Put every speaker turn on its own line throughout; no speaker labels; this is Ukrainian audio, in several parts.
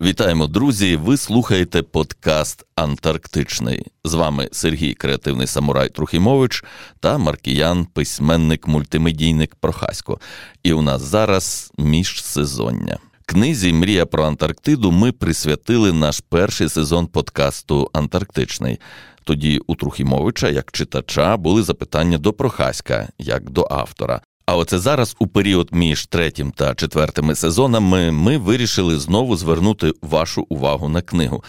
Вітаємо, друзі! Ви слухаєте подкаст Антарктичний. З вами Сергій Креативний Самурай Трухімович та Маркіян, письменник, мультимедійник Прохасько. І у нас зараз міжсезоння. Книзі Мрія про Антарктиду ми присвятили наш перший сезон подкасту Антарктичний. Тоді у Трухімовича, як читача, були запитання до Прохаська, як до автора. А оце зараз, у період між третім та четвертими сезонами, ми вирішили знову звернути вашу увагу на книгу.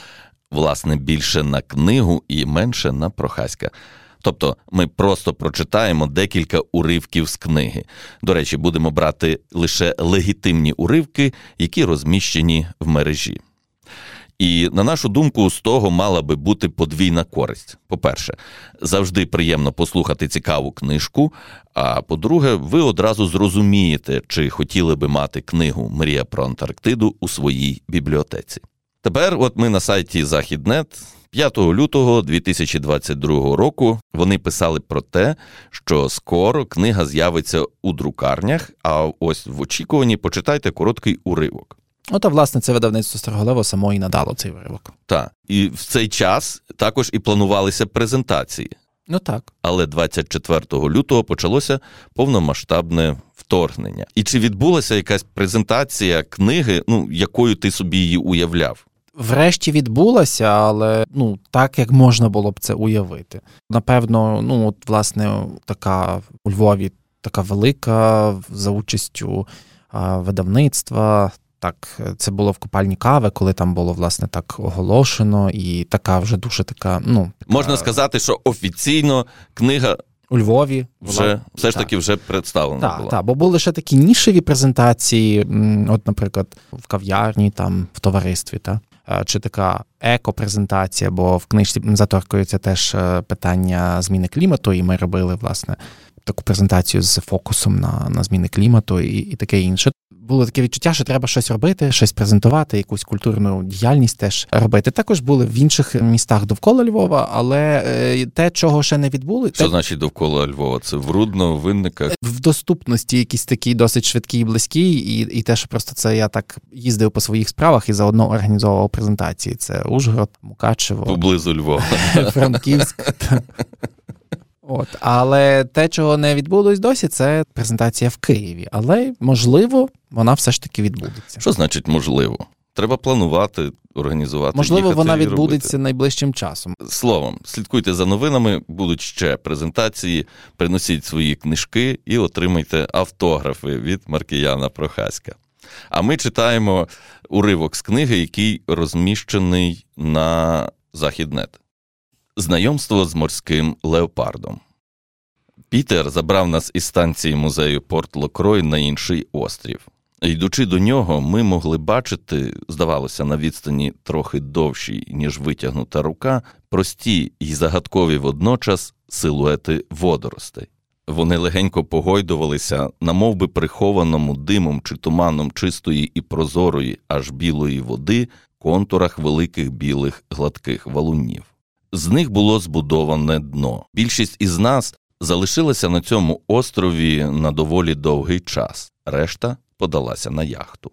Власне, більше на книгу і менше на Прохаська. Тобто ми просто прочитаємо декілька уривків з книги. До речі, будемо брати лише легітимні уривки, які розміщені в мережі. І на нашу думку, з того мала би бути подвійна користь. По-перше, завжди приємно послухати цікаву книжку. А по-друге, ви одразу зрозумієте, чи хотіли би мати книгу Мрія про Антарктиду у своїй бібліотеці. Тепер, от ми на сайті Західнет. 5 лютого 2022 року вони писали про те, що скоро книга з'явиться у друкарнях. А ось в очікуванні почитайте короткий уривок.
От, а власне, це видавництво Старголево само і надало цей виривок.
Так, і в цей час також і планувалися презентації.
Ну так.
Але 24 лютого почалося повномасштабне вторгнення. І чи відбулася якась презентація книги, ну якою ти собі її уявляв?
Врешті відбулася, але ну так як можна було б це уявити. Напевно, ну от власне така у Львові така велика за участю видавництва. Так, це було в копальні кави, коли там було власне так оголошено, і така вже дуже така. Ну така...
можна сказати, що офіційно книга
у Львові
вже була... все ж так. таки вже представлена.
Так,
була.
так, бо були ще такі нішеві презентації, от, наприклад, в кав'ярні, там в товаристві, та чи така еко-презентація, бо в книжці заторкується теж е, питання зміни клімату, і ми робили власне таку презентацію з фокусом на на зміни клімату і, і таке інше було таке відчуття, що треба щось робити, щось презентувати, якусь культурну діяльність теж робити. Також були в інших містах довкола Львова, але е, те, чого ще не відбули,
що
те...
значить довкола Львова? Це в Рудно, в Винниках?
в доступності, якісь такі досить швидкі і близькі, і і те, що просто це я так їздив по своїх справах і заодно організовував презентації. Це Ужгород, Мукачево,
поблизу Львова,
Франківськ. От, але те, чого не відбулось досі, це презентація в Києві. Але можливо, вона все ж таки відбудеться.
Що значить можливо? Треба планувати, організувати.
Можливо, вона
відбудеться
робити. найближчим часом.
Словом, слідкуйте за новинами, будуть ще презентації, приносіть свої книжки і отримайте автографи від Маркіяна Прохаська. А ми читаємо уривок з книги, який розміщений на Західнет. Знайомство з морським леопардом. Пітер забрав нас із станції музею Порт Локрой на інший острів. Йдучи до нього, ми могли бачити, здавалося, на відстані трохи довшій, ніж витягнута рука, прості й загадкові водночас силуети водоростей. Вони легенько погойдувалися на мовби прихованому димом чи туманом чистої і прозорої, аж білої води, контурах великих білих гладких валунів. З них було збудоване дно. Більшість із нас залишилася на цьому острові на доволі довгий час, решта подалася на яхту.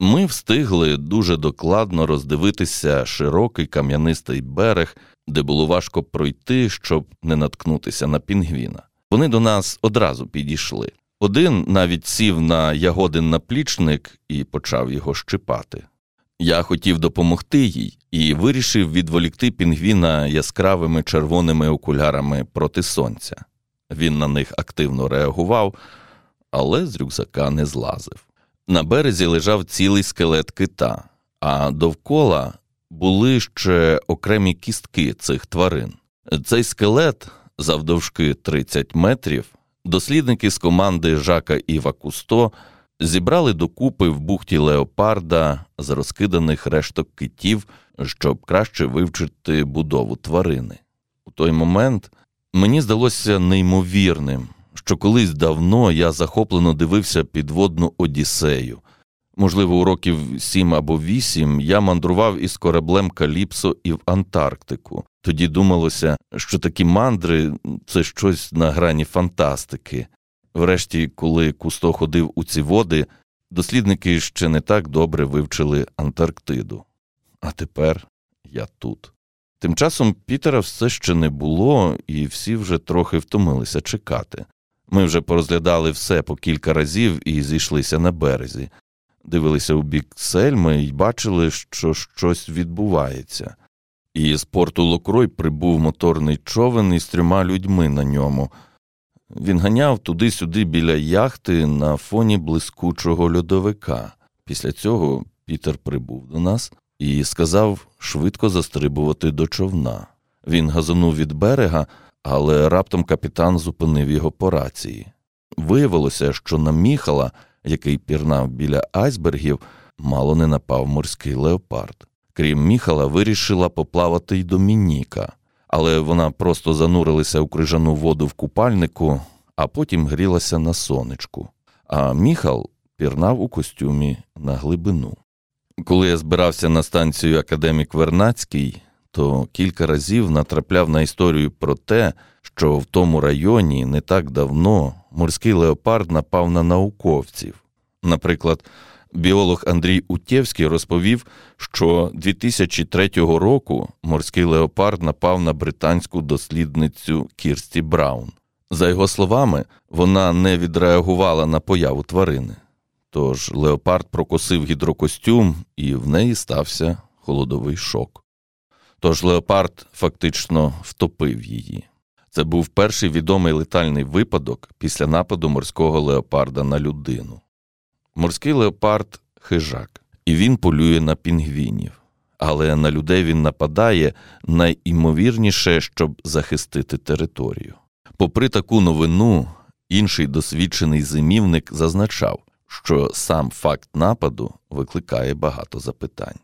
Ми встигли дуже докладно роздивитися широкий кам'янистий берег, де було важко пройти, щоб не наткнутися на пінгвіна. Вони до нас одразу підійшли. Один навіть сів на ягодин наплічник і почав його щипати. Я хотів допомогти їй і вирішив відволікти пінгвіна яскравими червоними окулярами проти сонця. Він на них активно реагував, але з рюкзака не злазив. На березі лежав цілий скелет кита, а довкола були ще окремі кістки цих тварин. Цей скелет, завдовжки 30 метрів, дослідники з команди Жака Іва Кусто зібрали докупи в бухті леопарда з розкиданих решток китів, щоб краще вивчити будову тварини. У той момент мені здалося неймовірним, що колись давно я захоплено дивився підводну Одіссею. Можливо, у років сім або вісім я мандрував із кораблем Каліпсо і в Антарктику. Тоді думалося, що такі мандри це щось на грані фантастики. Врешті, коли Кусто ходив у ці води, дослідники ще не так добре вивчили Антарктиду. а тепер я тут. Тим часом Пітера все ще не було, і всі вже трохи втомилися чекати. Ми вже порозглядали все по кілька разів і зійшлися на березі, дивилися у бік сельми і бачили, що щось відбувається. І з порту Локрой прибув моторний човен із трьома людьми на ньому. Він ганяв туди-сюди біля яхти на фоні блискучого льодовика. Після цього Пітер прибув до нас і сказав швидко застрибувати до човна. Він газонув від берега, але раптом капітан зупинив його по рації. Виявилося, що на міхала, який пірнав біля айсбергів, мало не напав морський леопард. Крім міхала, вирішила поплавати й Домініка, але вона просто занурилася у крижану воду в купальнику, а потім грілася на сонечку. А міхал пірнав у костюмі на глибину. Коли я збирався на станцію Академік Вернацький, то кілька разів натрапляв на історію про те, що в тому районі не так давно морський леопард напав на науковців. Наприклад, біолог Андрій Утєвський розповів, що 2003 року морський леопард напав на британську дослідницю Кірсті Браун. За його словами, вона не відреагувала на появу тварини. Тож леопард прокосив гідрокостюм, і в неї стався холодовий шок. Тож леопард фактично втопив її. Це був перший відомий летальний випадок після нападу морського леопарда на людину. Морський леопард хижак, і він полює на пінгвінів, але на людей він нападає найімовірніше, щоб захистити територію. Попри таку новину, інший досвідчений зимівник зазначав, що сам факт нападу викликає багато запитань.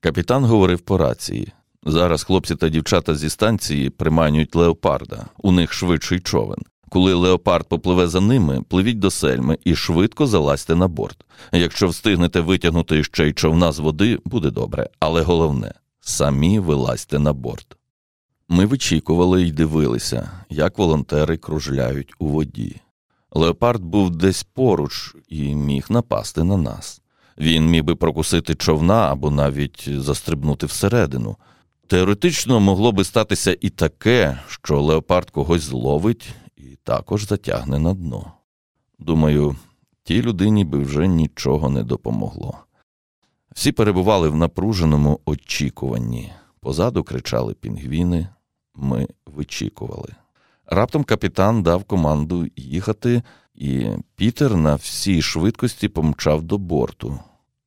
Капітан говорив по рації зараз хлопці та дівчата зі станції приманюють леопарда, у них швидший човен. Коли леопард попливе за ними, пливіть до сельми і швидко залазьте на борт. Якщо встигнете витягнути ще й човна з води, буде добре, але головне самі вилазьте на борт. Ми вичікували і дивилися, як волонтери кружляють у воді. Леопард був десь поруч і міг напасти на нас. Він міг би прокусити човна або навіть застрибнути всередину. Теоретично могло би статися і таке, що леопард когось зловить і також затягне на дно. Думаю, тій людині би вже нічого не допомогло. Всі перебували в напруженому очікуванні. Позаду кричали пінгвіни, ми вичікували. Раптом капітан дав команду їхати, і Пітер на всій швидкості помчав до борту,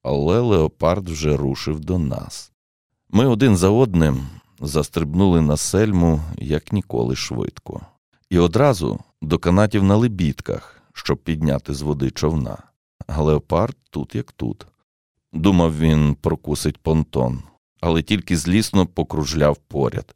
але леопард вже рушив до нас. Ми один за одним застрибнули на сельму як ніколи швидко, і одразу до канатів на лебідках, щоб підняти з води човна. А леопард тут як тут. Думав, він прокусить понтон, але тільки злісно покружляв поряд.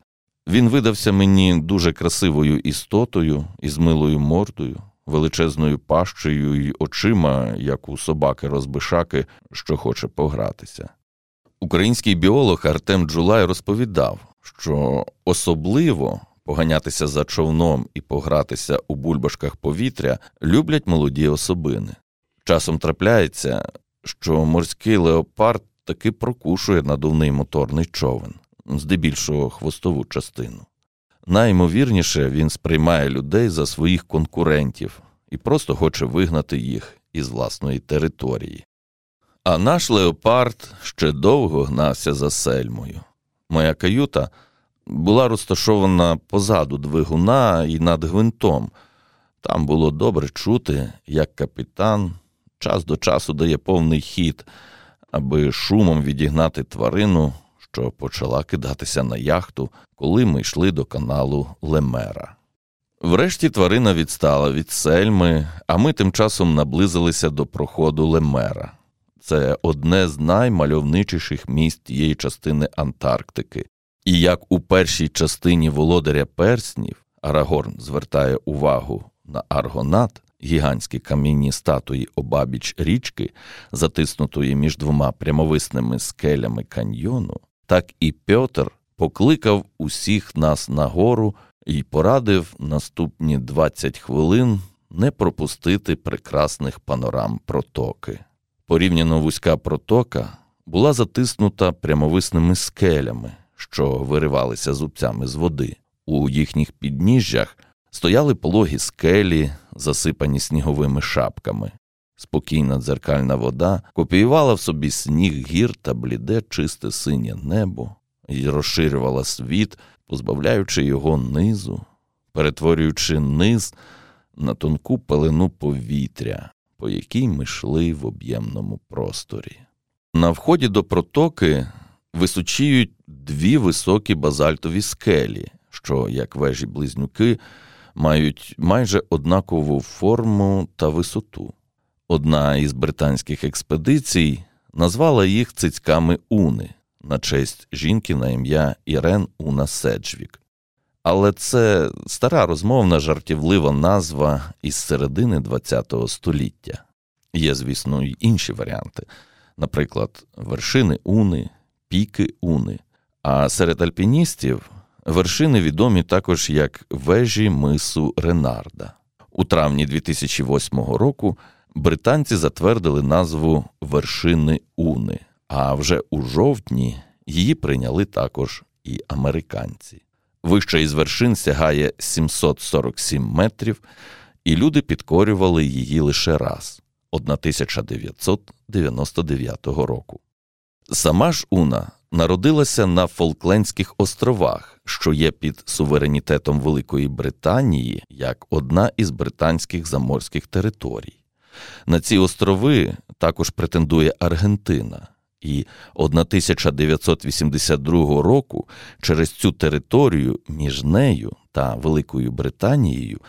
Він видався мені дуже красивою істотою із милою мордою, величезною пащею й очима, як у собаки розбишаки, що хоче погратися. Український біолог Артем Джулай розповідав, що особливо поганятися за човном і погратися у бульбашках повітря люблять молоді особини. Часом трапляється, що морський леопард таки прокушує надувний моторний човен здебільшого хвостову частину. Наймовірніше він сприймає людей за своїх конкурентів і просто хоче вигнати їх із власної території. А наш леопард ще довго гнався за сельмою. Моя каюта була розташована позаду двигуна і над гвинтом. Там було добре чути, як капітан час до часу дає повний хід, аби шумом відігнати тварину що почала кидатися на яхту, коли ми йшли до каналу Лемера. Врешті тварина відстала від сельми, а ми тим часом наблизилися до проходу Лемера. Це одне з наймальовничіших місць тієї частини Антарктики. І як у першій частині володаря перснів Арагорн звертає увагу на аргонат, гігантські камінні статуї обабіч річки, затиснутої між двома прямовисними скелями каньйону, так і Пьотр покликав усіх нас нагору і порадив наступні 20 хвилин не пропустити прекрасних панорам протоки. Порівняно вузька протока була затиснута прямовисними скелями, що виривалися зубцями з води. У їхніх підніжжях стояли пологі скелі, засипані сніговими шапками. Спокійна дзеркальна вода копіювала в собі сніг гір та бліде чисте синє небо і розширювала світ, позбавляючи його низу, перетворюючи низ на тонку пелену повітря, по якій ми йшли в об'ємному просторі. На вході до протоки височіють дві високі базальтові скелі, що, як вежі близнюки, мають майже однакову форму та висоту. Одна із британських експедицій назвала їх цицьками Уни на честь жінки на ім'я Ірен Уна Седжвік. Але це стара розмовна жартівлива назва із середини ХХ століття. Є, звісно, й інші варіанти, наприклад, вершини Уни, піки Уни. А серед альпіністів вершини відомі також як вежі мису Ренарда. У травні 2008 року британці затвердили назву вершини Уни, а вже у жовтні її прийняли також і американці. Вища із вершин сягає 747 метрів, і люди підкорювали її лише раз 1999 року. Сама ж Уна народилася на Фолклендських островах, що є під суверенітетом Великої Британії як одна із британських заморських територій. На ці острови також претендує Аргентина, і 1982 року через цю територію між нею та Великою Британією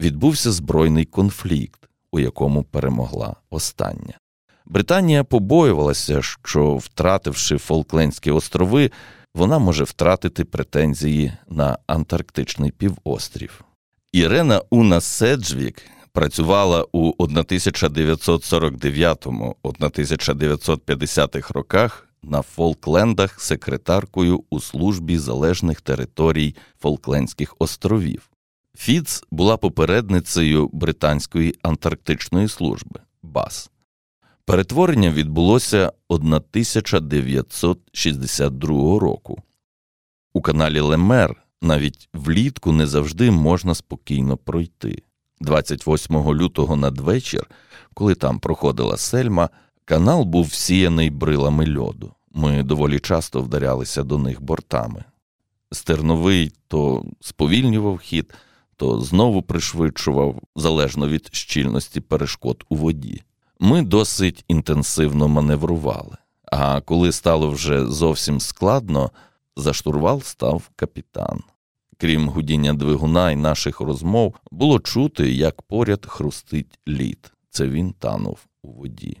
відбувся збройний конфлікт, у якому перемогла остання. Британія побоювалася, що, втративши Фолклендські острови, вона може втратити претензії на Антарктичний півострів. Ірена Уна Седжвік працювала у 1949-1950 роках на Фолклендах секретаркою у службі залежних територій Фолклендських островів. Фіц була попередницею британської антарктичної служби БАС. Перетворення відбулося 1962 року. У каналі Лемер навіть влітку не завжди можна спокійно пройти. 28 лютого надвечір, коли там проходила сельма, канал був всіяний брилами льоду. Ми доволі часто вдарялися до них бортами. Стерновий то сповільнював хід, то знову пришвидшував залежно від щільності перешкод у воді. Ми досить інтенсивно маневрували, а коли стало вже зовсім складно, за штурвал став капітан. Крім гудіння двигуна і наших розмов, було чути, як поряд хрустить лід. Це він танув у воді.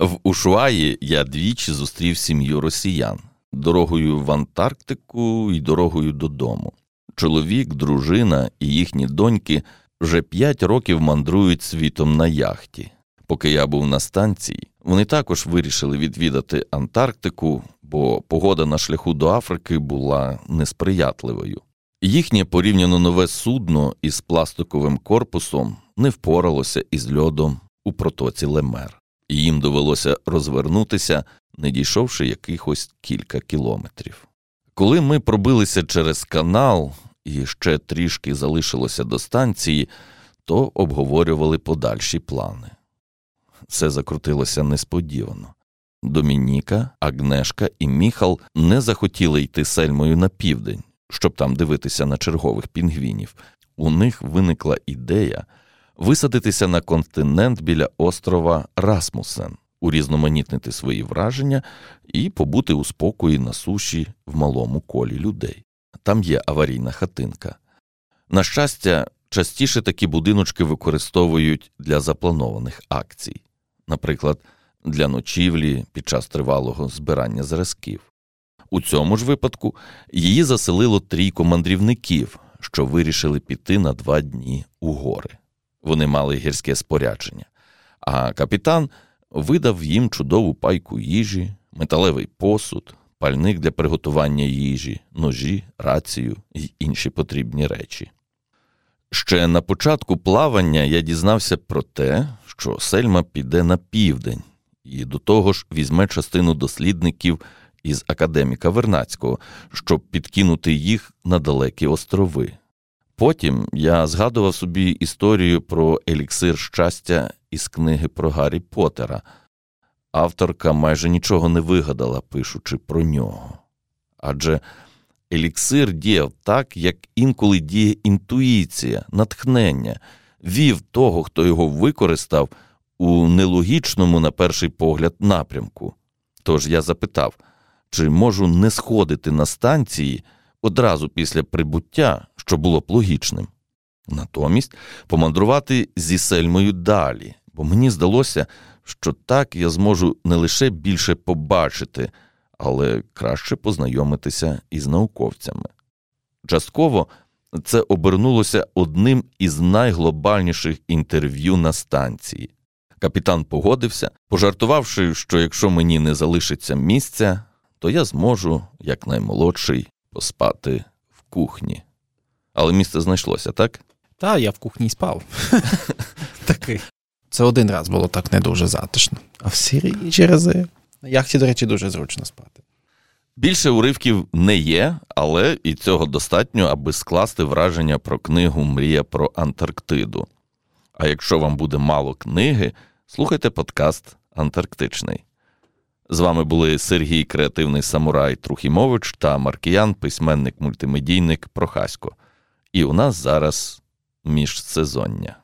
В Ушуаї я двічі зустрів сім'ю росіян дорогою в Антарктику і дорогою додому. Чоловік, дружина і їхні доньки вже п'ять років мандрують світом на яхті. Поки я був на станції, вони також вирішили відвідати Антарктику, бо погода на шляху до Африки була несприятливою. Їхнє порівняно нове судно із пластиковим корпусом не впоралося із льодом у протоці Лемер, і їм довелося розвернутися, не дійшовши якихось кілька кілометрів. Коли ми пробилися через канал і ще трішки залишилося до станції, то обговорювали подальші плани. Все закрутилося несподівано. Домініка, Агнешка і Міхал не захотіли йти сельмою на південь, щоб там дивитися на чергових пінгвінів. У них виникла ідея висадитися на континент біля острова Расмусен, урізноманітнити свої враження і побути у спокої на суші в малому колі людей. Там є аварійна хатинка. На щастя, частіше такі будиночки використовують для запланованих акцій, наприклад, для ночівлі під час тривалого збирання зразків. У цьому ж випадку її заселило трійко мандрівників, що вирішили піти на два дні у гори. Вони мали гірське спорядження, а капітан видав їм чудову пайку їжі, металевий посуд, пальник для приготування їжі, ножі, рацію і інші потрібні речі. Ще на початку плавання я дізнався про те, що сельма піде на південь і до того ж візьме частину дослідників із академіка Вернацького, щоб підкинути їх на далекі острови. Потім я згадував собі історію про еліксир щастя із книги про Гаррі Поттера. Авторка майже нічого не вигадала, пишучи про нього. Адже еліксир діяв так, як інколи діє інтуїція, натхнення, вів того, хто його використав у нелогічному, на перший погляд, напрямку. Тож я запитав, чи можу не сходити на станції одразу після прибуття, що було б логічним. Натомість помандрувати зі сельмою далі, бо мені здалося, що так я зможу не лише більше побачити, але краще познайомитися із науковцями. Частково це обернулося одним із найглобальніших інтерв'ю на станції. Капітан погодився, пожартувавши, що якщо мені не залишиться місця, то я зможу, як наймолодший, поспати в кухні. Але місце знайшлося, так?
Та, я в кухні спав. Такий. Це один раз було так не дуже затишно. А всі інші рази на яхті, до речі, дуже зручно спати.
Більше уривків не є, але і цього достатньо, аби скласти враження про книгу Мрія про Антарктиду. А якщо вам буде мало книги, слухайте подкаст Антарктичний. З вами були Сергій Креативний Самурай Трухімович та Маркіян, письменник мультимедійник Прохасько. І у нас зараз міжсезоння.